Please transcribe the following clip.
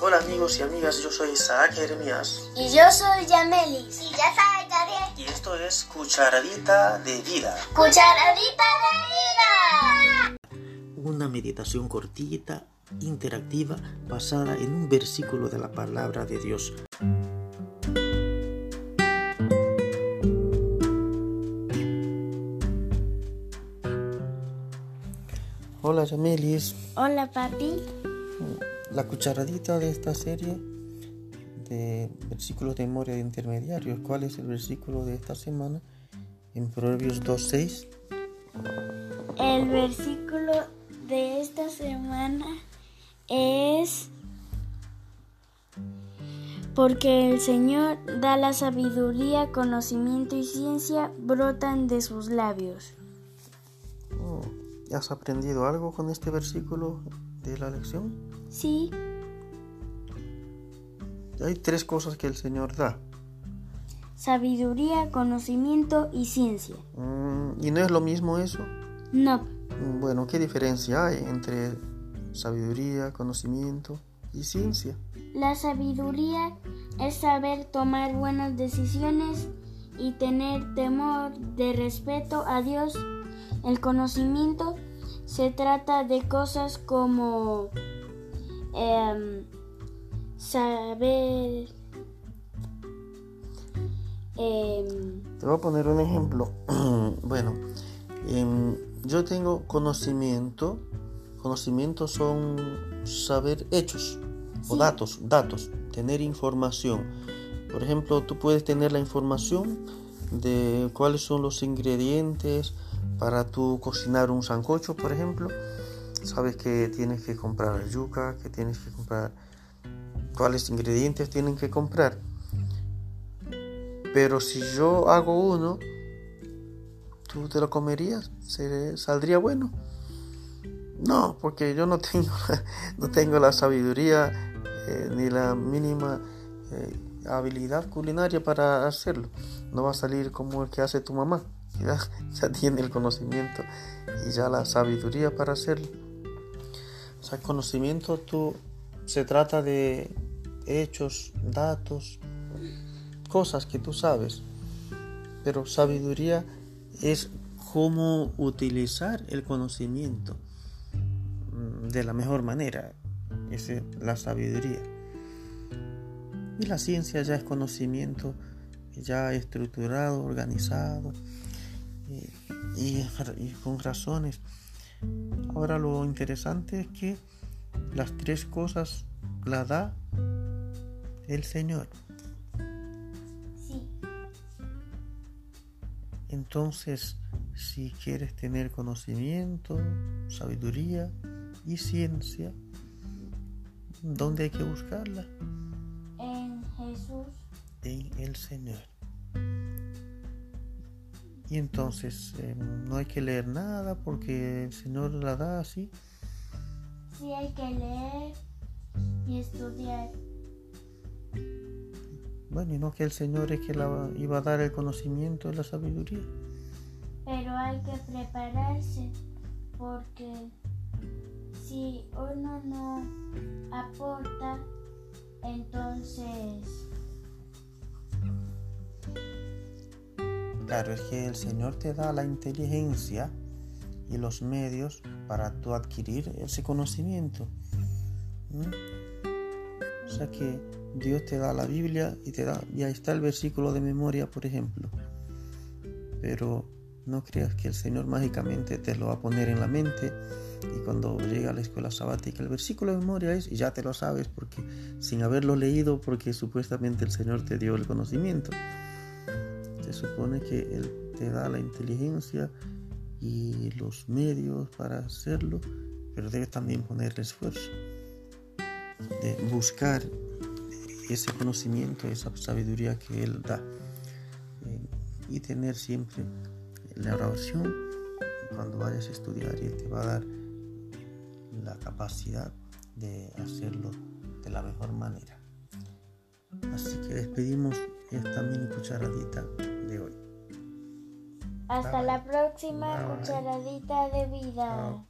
Hola amigos y amigas, yo soy Isaac Jeremías Y yo soy Yamelis. Y ya sabes, Gabriel. y esto es Cucharadita de Vida, Cucharadita de vida. una meditación cortita, interactiva, basada en un versículo de la palabra de Dios. Hola Yamelis, Hola, papi. la cucharadita de esta serie de versículos de memoria de intermediarios. ¿Cuál es el versículo de esta semana? En Proverbios 2.6. El versículo de esta semana es porque el Señor da la sabiduría, conocimiento y ciencia brotan de sus labios. ¿Has aprendido algo con este versículo de la lección? Sí, Hay tres cosas que el Señor da. sabiduría, conocimiento y ciencia. Mm, ¿Y no es lo mismo eso? No, Mm, Bueno, ¿qué diferencia hay entre sabiduría, conocimiento y ciencia? la sabiduría es saber tomar buenas decisiones y tener temor de respeto a Dios. El conocimiento se trata de cosas como em, saber em, Te voy a poner un ejemplo. bueno, em, yo tengo conocimiento. Conocimiento son saber hechos o datos, datos, tener información. Por ejemplo, tú puedes tener la información de cuáles son los ingredientes para tú cocinar un sancocho, por ejemplo. Sabes que tienes que comprar yuca, que tienes que comprar cuáles ingredientes tienen que comprar. Pero si yo hago uno, ¿tú te lo comerías? ¿Se- ¿Saldría bueno? No, porque yo no tengo, no tengo la sabiduría eh, ni la mínima eh, habilidad culinaria para hacerlo. No va a salir como el que hace tu mamá. ya tiene el conocimiento y ya la sabiduría para hacerlo. O sea, conocimiento tú, se trata de hechos, datos, cosas que tú sabes. Pero sabiduría es cómo utilizar el conocimiento mm, de la mejor manera. Esa es la sabiduría. Y la ciencia ya es conocimiento ya estructurado, organizado y, y- y con razones. Ahora lo interesante es que las tres cosas la da el Señor. sí, Entonces, si quieres tener conocimiento, sabiduría y ciencia, ¿dónde hay que buscarla? en Jesús. En el Señor. Y entonces eh, no hay que leer nada porque el Señor la da así. Sí hay que leer y estudiar. Bueno, y no que el Señor es que la iba a dar el conocimiento y la sabiduría. Pero hay que prepararse porque si uno no aporta, entonces Claro, es que el Señor te da la inteligencia y los medios para tú adquirir ese conocimiento. ¿Mm? O sea que Dios te da la Biblia y te da, y ahí está el versículo de memoria, por ejemplo. Pero no creas que el Señor mágicamente te lo va a poner en la mente y cuando llega a la escuela sabática el versículo de memoria es y ya te lo sabes porque sin haberlo leído porque supuestamente el Señor te dio el conocimiento. Se supone que Él te da la inteligencia y los medios para hacerlo, pero debes también poner el esfuerzo de buscar ese conocimiento, esa sabiduría que Él da eh, y tener siempre la oración cuando vayas a estudiar y te va a dar la capacidad de hacerlo de la mejor manera. Así que despedimos esta mini cucharadita de hoy. Hasta Bye. la próxima Bye. cucharadita de vida. Chao.